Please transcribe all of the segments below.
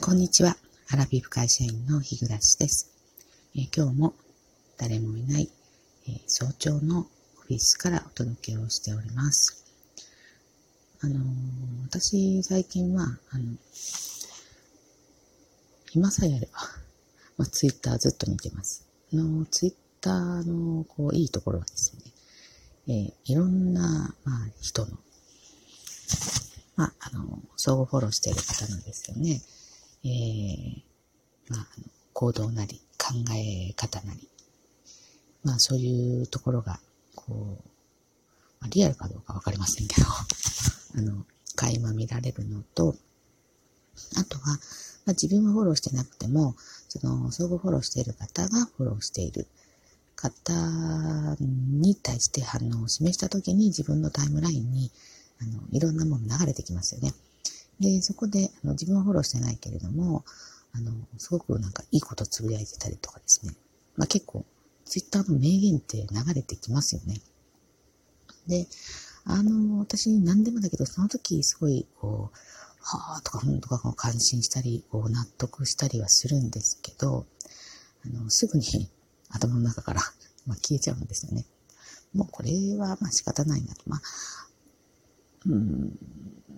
こんにちは。アラビブ会社員の日暮です、えー、今日も誰もいない、えー、早朝のオフィスからお届けをしております。あのー、私最近は、あの、今さえあれば、まあ、ツイッターずっと見てます。あの、ツイッターのこういいところはですね、えいろんな、まあ、人の、まあ、あの、相互フォローしている方のですよね、えー、まあ、行動なり、考え方なり、まあ、そういうところが、こう、まあ、リアルかどうかわかりませんけど あの、垣間見られるのと、あとは、まあ、自分はフォローしてなくても、その、相互フォローしている方がフォローしている方に対して反応を示したときに自分のタイムラインに、あの、いろんなもの流れてきますよね。で、そこで、あの自分はフォローしてないけれども、あの、すごくなんかいいことつぶやいてたりとかですね。まあ結構、ツイッターの名言って流れてきますよね。で、あの、私何でもだけど、その時すごい、こう、はぁとか、ふんとか感心したり、こう納得したりはするんですけど、あの、すぐに 頭の中から、まあ、消えちゃうんですよね。もうこれはまあ仕方ないなと。まあ、うん、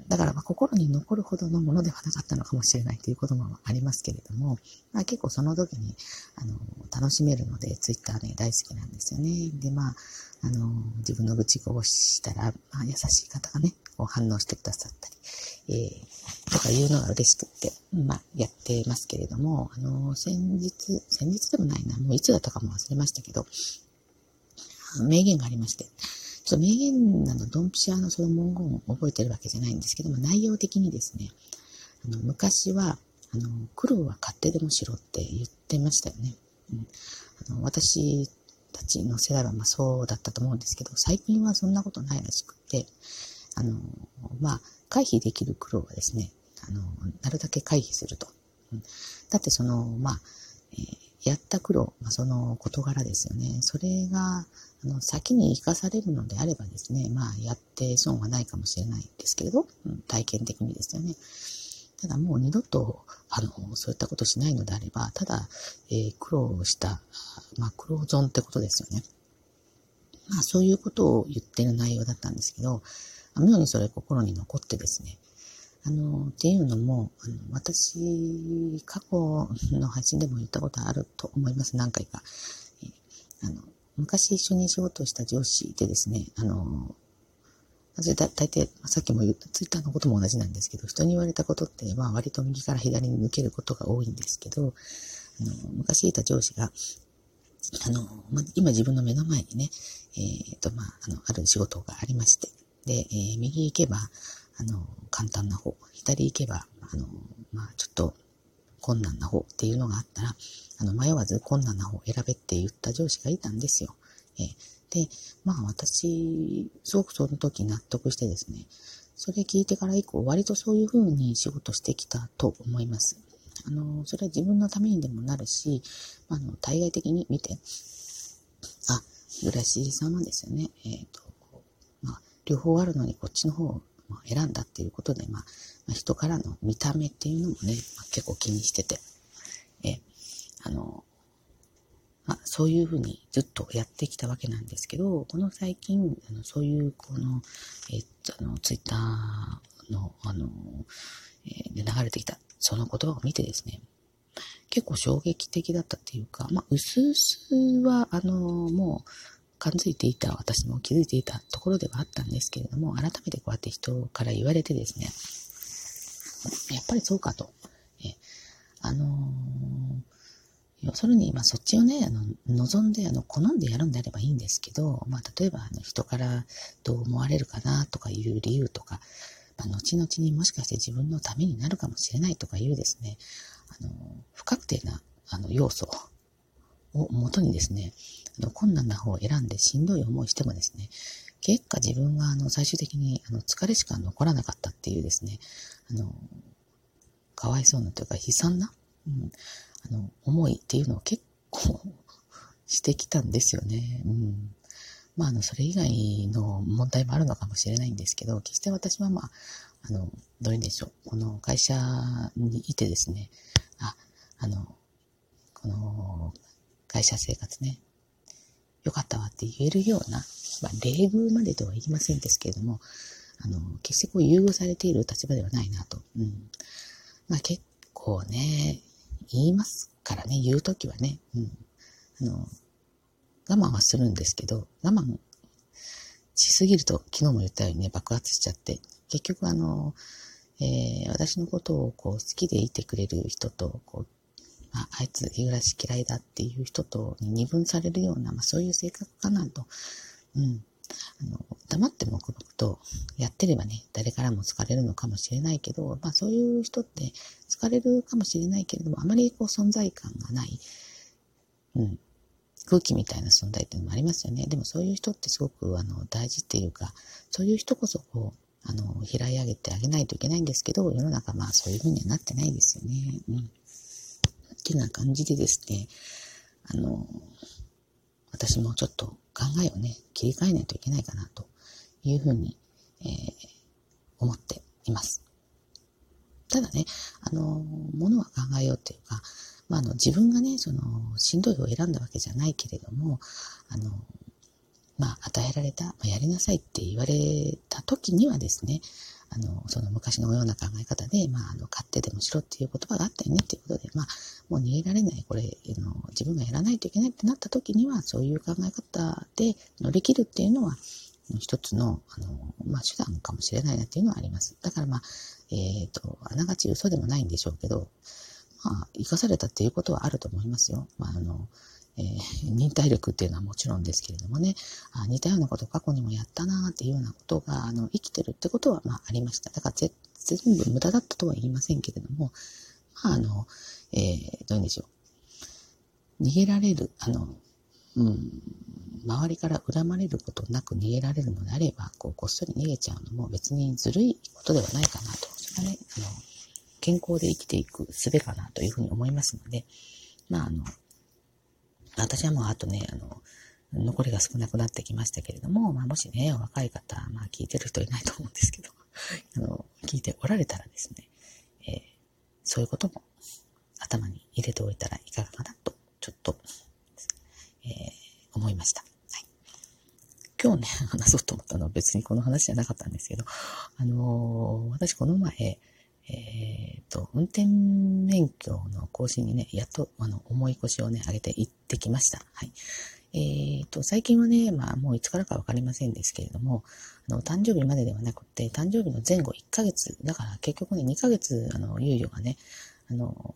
だからま心に残るほどのものではなかったのかもしれないということもありますけれども、まあ、結構その時にあの楽しめるので、ツイッターね、大好きなんですよね。で、まあ、あの自分の愚痴をしたら、まあ、優しい方がね、こう反応してくださったり、えー、とかいうのが嬉しくって、まあ、やってますけれども、あの先日、先日でもないな、もういつだったかも忘れましたけど、名言がありまして、ちょっと名言なの、ドンピシャのその文言を覚えてるわけじゃないんですけども、内容的にですね、あの、昔は、あの、苦労は勝手でもしろって言ってましたよね。うん、あの私たちの世代はまあそうだったと思うんですけど、最近はそんなことないらしくて、あの、まあ、回避できる苦労はですね、あの、なるだけ回避すると。うん、だってその、まあ、えーやった苦労、まあ、その事柄ですよね。それが、あの、先に生かされるのであればですね、まあ、やって損はないかもしれないですけれど、うん、体験的にですよね。ただもう二度と、あの、そういったことしないのであれば、ただ、えー、苦労した、まあ、苦労損ってことですよね。まあ、そういうことを言ってる内容だったんですけど、妙にそれ心に残ってですね、あの、っていうのも、あの私、過去の配信でも言ったことあると思います、何回か。あの昔一緒に仕事をした上司でですね、あの、私だ大体、さっきも言った、ツイッターのことも同じなんですけど、人に言われたことって、まあ割と右から左に抜けることが多いんですけど、あの昔いた上司が、あの、ま今自分の目の前にね、えっ、ー、と、まあ、あの、ある仕事がありまして、で、えー、右行けば、あの、簡単な方、左行けば、あの、まあ、ちょっと困難な方っていうのがあったら、あの、迷わず困難な方を選べって言った上司がいたんですよ。えで、まあ私、すごくその時納得してですね、それ聞いてから以降、割とそういう風に仕事してきたと思います。あの、それは自分のためにでもなるし、あの、対外的に見て、あ、浦しさんはですよね、えっ、ー、と、まあ、両方あるのにこっちの方まあ、選んだっていうことで、ま、人からの見た目っていうのもね、まあ、結構気にしてて、え、あの、まあ、そういうふうにずっとやってきたわけなんですけど、この最近、あのそういう、この、えっと、あの、ツイッターの、あの、えー、で流れてきた、その言葉を見てですね、結構衝撃的だったっていうか、まあ、うすうすは、あの、もう、感づいていた、私も気づいていたところではあったんですけれども、改めてこうやって人から言われてですね、やっぱりそうかと。えあのー、要するに、まあ、そっちをね、あの、望んで、あの、好んでやるんであればいいんですけど、まあ、例えば、あの、人からどう思われるかなとかいう理由とか、まあ、後々にもしかして自分のためになるかもしれないとかいうですね、あの、不確定な、あの、要素をもとにですね、あの困難な方を選んでしんどい思いしてもですね、結果自分はあの最終的にあの疲れしか残らなかったっていうですね、あの、かわいそうなというか悲惨な、うん、あの、思いっていうのを結構してきたんですよね。うん。まあ、あの、それ以外の問題もあるのかもしれないんですけど、決して私はまあ、あの、どういうんでしょう。この会社にいてですね、あ、あの、この会社生活ね、良かったわって言えるような、まあ、礼遇までとは言いませんですけれども、あの、決してこう優遇されている立場ではないなと。うん。まあ結構ね、言いますからね、言うときはね、うん。あの、我慢はするんですけど、我慢しすぎると、昨日も言ったようにね、爆発しちゃって、結局あの、えー、私のことをこう好きでいてくれる人と、こう、まあ、あいつ、日暮らし嫌いだっていう人と二分されるような、まあそういう性格かなと。うん。あの、黙って黙々とやってればね、誰からも疲れるのかもしれないけど、まあそういう人って疲れるかもしれないけれども、あまりこう存在感がない、うん、空気みたいな存在っていうのもありますよね。でもそういう人ってすごくあの大事っていうか、そういう人こそこう、あの、拾い上げてあげないといけないんですけど、世の中まあそういう風にはなってないですよね。うん。てな感じでですね、あの、私もちょっと考えをね、切り替えないといけないかなというふうに、えー、思っています。ただね、あの、ものは考えようっていうか、まあ、あの、自分がね、その、しんどいを選んだわけじゃないけれども、あの、まあ、与えられた、まあ、やりなさいって言われた時にはですね、あの、その昔のような考え方で、まあ、あの、勝手でもしろっていう言葉があったよねっていうことで、まあ、もう逃げられない、これ、あの自分がやらないといけないってなった時には、そういう考え方で乗り切るっていうのは、一つの、あの、まあ、手段かもしれないなっていうのはあります。だからまあ、えっ、ー、と、あながち嘘でもないんでしょうけど、まあ、生かされたっていうことはあると思いますよ。まあ、あの、えー、忍耐力っていうのはもちろんですけれどもね、あ似たようなこと過去にもやったなっていうようなことが、あの、生きてるってことは、まあ、ありました。だから、全部無駄だったとは言いませんけれども、まあ、あの、えー、どういうんでしょう。逃げられる、あの、うん、周りから恨まれることなく逃げられるのであれば、こう、こっそり逃げちゃうのも別にずるいことではないかなと。それはね、あの、健康で生きていく術かなというふうに思いますので、まあ、あの、私はもうあとね、あの、残りが少なくなってきましたけれども、まあ、もしね、若い方、まあ、聞いてる人いないと思うんですけど、あの、聞いておられたらですね、えー、そういうことも頭に入れておいたらいかがかなと、ちょっと、えー、思いました。はい。今日ね、話そうと思ったのは別にこの話じゃなかったんですけど、あのー、私この前、えっ、と、運転免許の更新にね、やっと、あの、重い腰をね、上げて1できました。はい。えっ、ー、と、最近はね、まあ、もういつからかわかりませんですけれども、あの、誕生日までではなくて、誕生日の前後1ヶ月、だから結局ね、2ヶ月、あの、猶予がね、あの、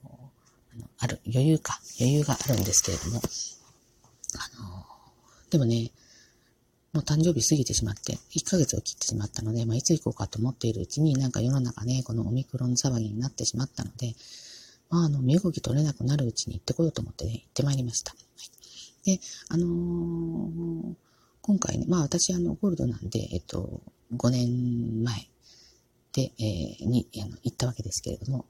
あのある、余裕か、余裕があるんですけれども、あの、でもね、もう誕生日過ぎてしまって、1ヶ月を切ってしまったので、まあ、いつ行こうかと思っているうちに、なんか世の中ね、このオミクロン騒ぎになってしまったので、まあ、あの、身動き取れなくなるうちに行ってこようと思ってね、行ってまいりました。はい、で、あのー、今回ね、まあ私、あの、ゴールドなんで、えっと、5年前で、えー、に、あの、行ったわけですけれども、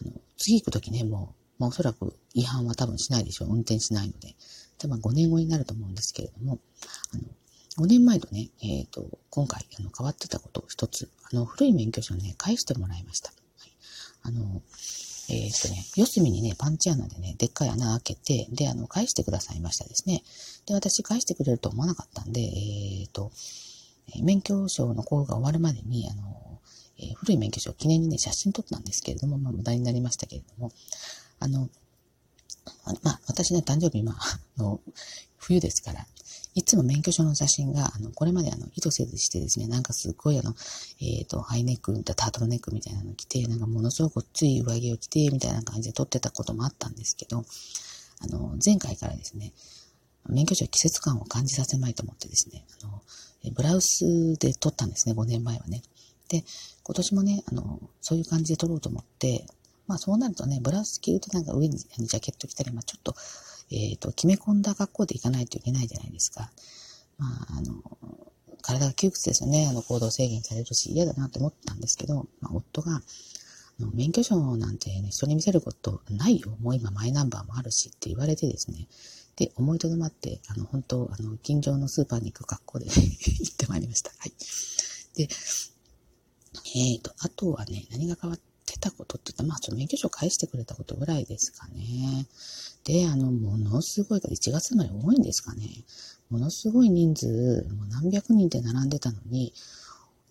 あの、次行くときね、もう、まあおそらく違反は多分しないでしょう。運転しないので。多分5年後になると思うんですけれども、あの、5年前とね、えっ、ー、と、今回、あの、変わってたことを一つ、あの、古い免許証をね、返してもらいました。はい、あの、えっ、とね、四隅にね、パンチ穴でね、でっかい穴開けて、で、あの、返してくださいましたですね。で、私、返してくれると思わなかったんで、えっ、と、免許証の講が終わるまでに、あの、えー、古い免許証を記念にね、写真撮ったんですけれども、まあ、無駄になりましたけれども、あの、まあ、私ね、誕生日、まあ、の、冬ですから、いつも免許証の写真が、あの、これまであの、意図せずしてですね、なんかすごいあの、えっ、ー、と、ハイネック、タートルネックみたいなの着て、なんかものすごくつい上着を着て、みたいな感じで撮ってたこともあったんですけど、あの、前回からですね、免許証季節感を感じさせまいと思ってですね、あの、ブラウスで撮ったんですね、5年前はね。で、今年もね、あの、そういう感じで撮ろうと思って、まあそうなるとね、ブラウス着るとなんか上にジャケット着たり、まあちょっと、えっ、ー、と、決め込んだ格好で行かないといけないじゃないですか。まあ、あの、体が窮屈ですよね。あの、行動制限されるし、嫌だなと思ったんですけど、まあ、夫が、あの免許証なんてね、人に見せることないよ。もう今マイナンバーもあるしって言われてですね。で、思いとどまって、あの、本当、あの、近所のスーパーに行く格好で 行ってまいりました。はい。で、えっ、ー、と、あとはね、何が変わってたことって言ったら、まあ、その免許証返してくれたことぐらいですかね。で、あの、ものすごい、1月まで多いんですかね。ものすごい人数、もう何百人で並んでたのに、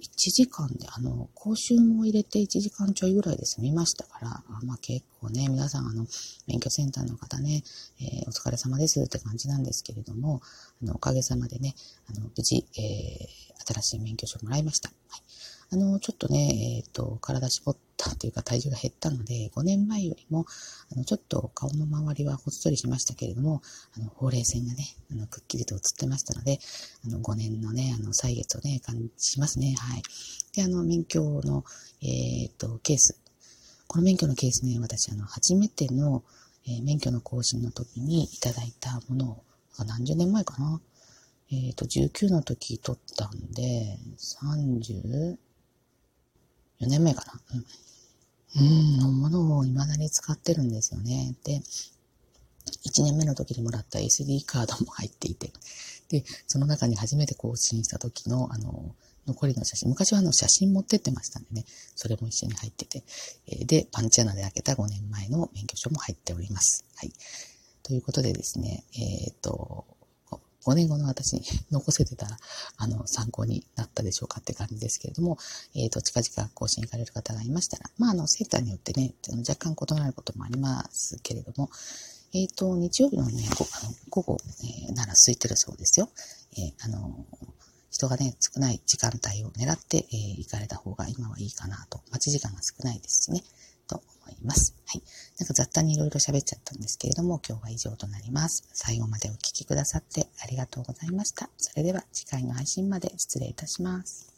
1時間で、あの、講習も入れて1時間ちょいぐらいで済みましたから、あまあ結構ね、皆さん、あの、免許センターの方ね、えー、お疲れ様ですって感じなんですけれども、あの、おかげさまでね、あの、無事、えー、新しい免許証もらいました。はい。あの、ちょっとね、えっ、ー、と、体絞ったというか体重が減ったので、5年前よりも、あの、ちょっと顔の周りはほっそりしましたけれども、あの、ほうれい線がね、あの、くっきりと映ってましたので、あの、5年のね、あの、歳月をね、感じますね。はい。で、あの、免許の、えっ、と、ケース。この免許のケースね、私、あの、初めての、えー、免許の更新の時にいただいたものを、何十年前かな？えっ、と、19の時取ったんで、30、4年目かな。うん。うん、のものを未だに使ってるんですよね。で、1年目の時にもらった SD カードも入っていて、で、その中に初めて更新した時の、あの、残りの写真、昔はあの写真持ってってましたんでね、それも一緒に入ってて、えで、パンチ穴で開けた5年前の免許証も入っております。はい。ということでですね、えっ、ー、と、5年後の私に残せてたら、あの、参考になったでしょうかって感じですけれども、えっ、ー、と、近々更新行かれる方がいましたら、まあ、あの、センターによってね、若干異なることもありますけれども、えっ、ー、と、日曜日のね、午午後、えー、なら空いてるそうですよ。えー、あの、人がね、少ない時間帯を狙って、え、行かれた方が今はいいかなと。待ち時間が少ないですしね。と思います。はい。なんか雑多にいろいろ喋っちゃったんですけれども、今日は以上となります。最後までお聴きくださってありがとうございました。それでは次回の配信まで失礼いたします。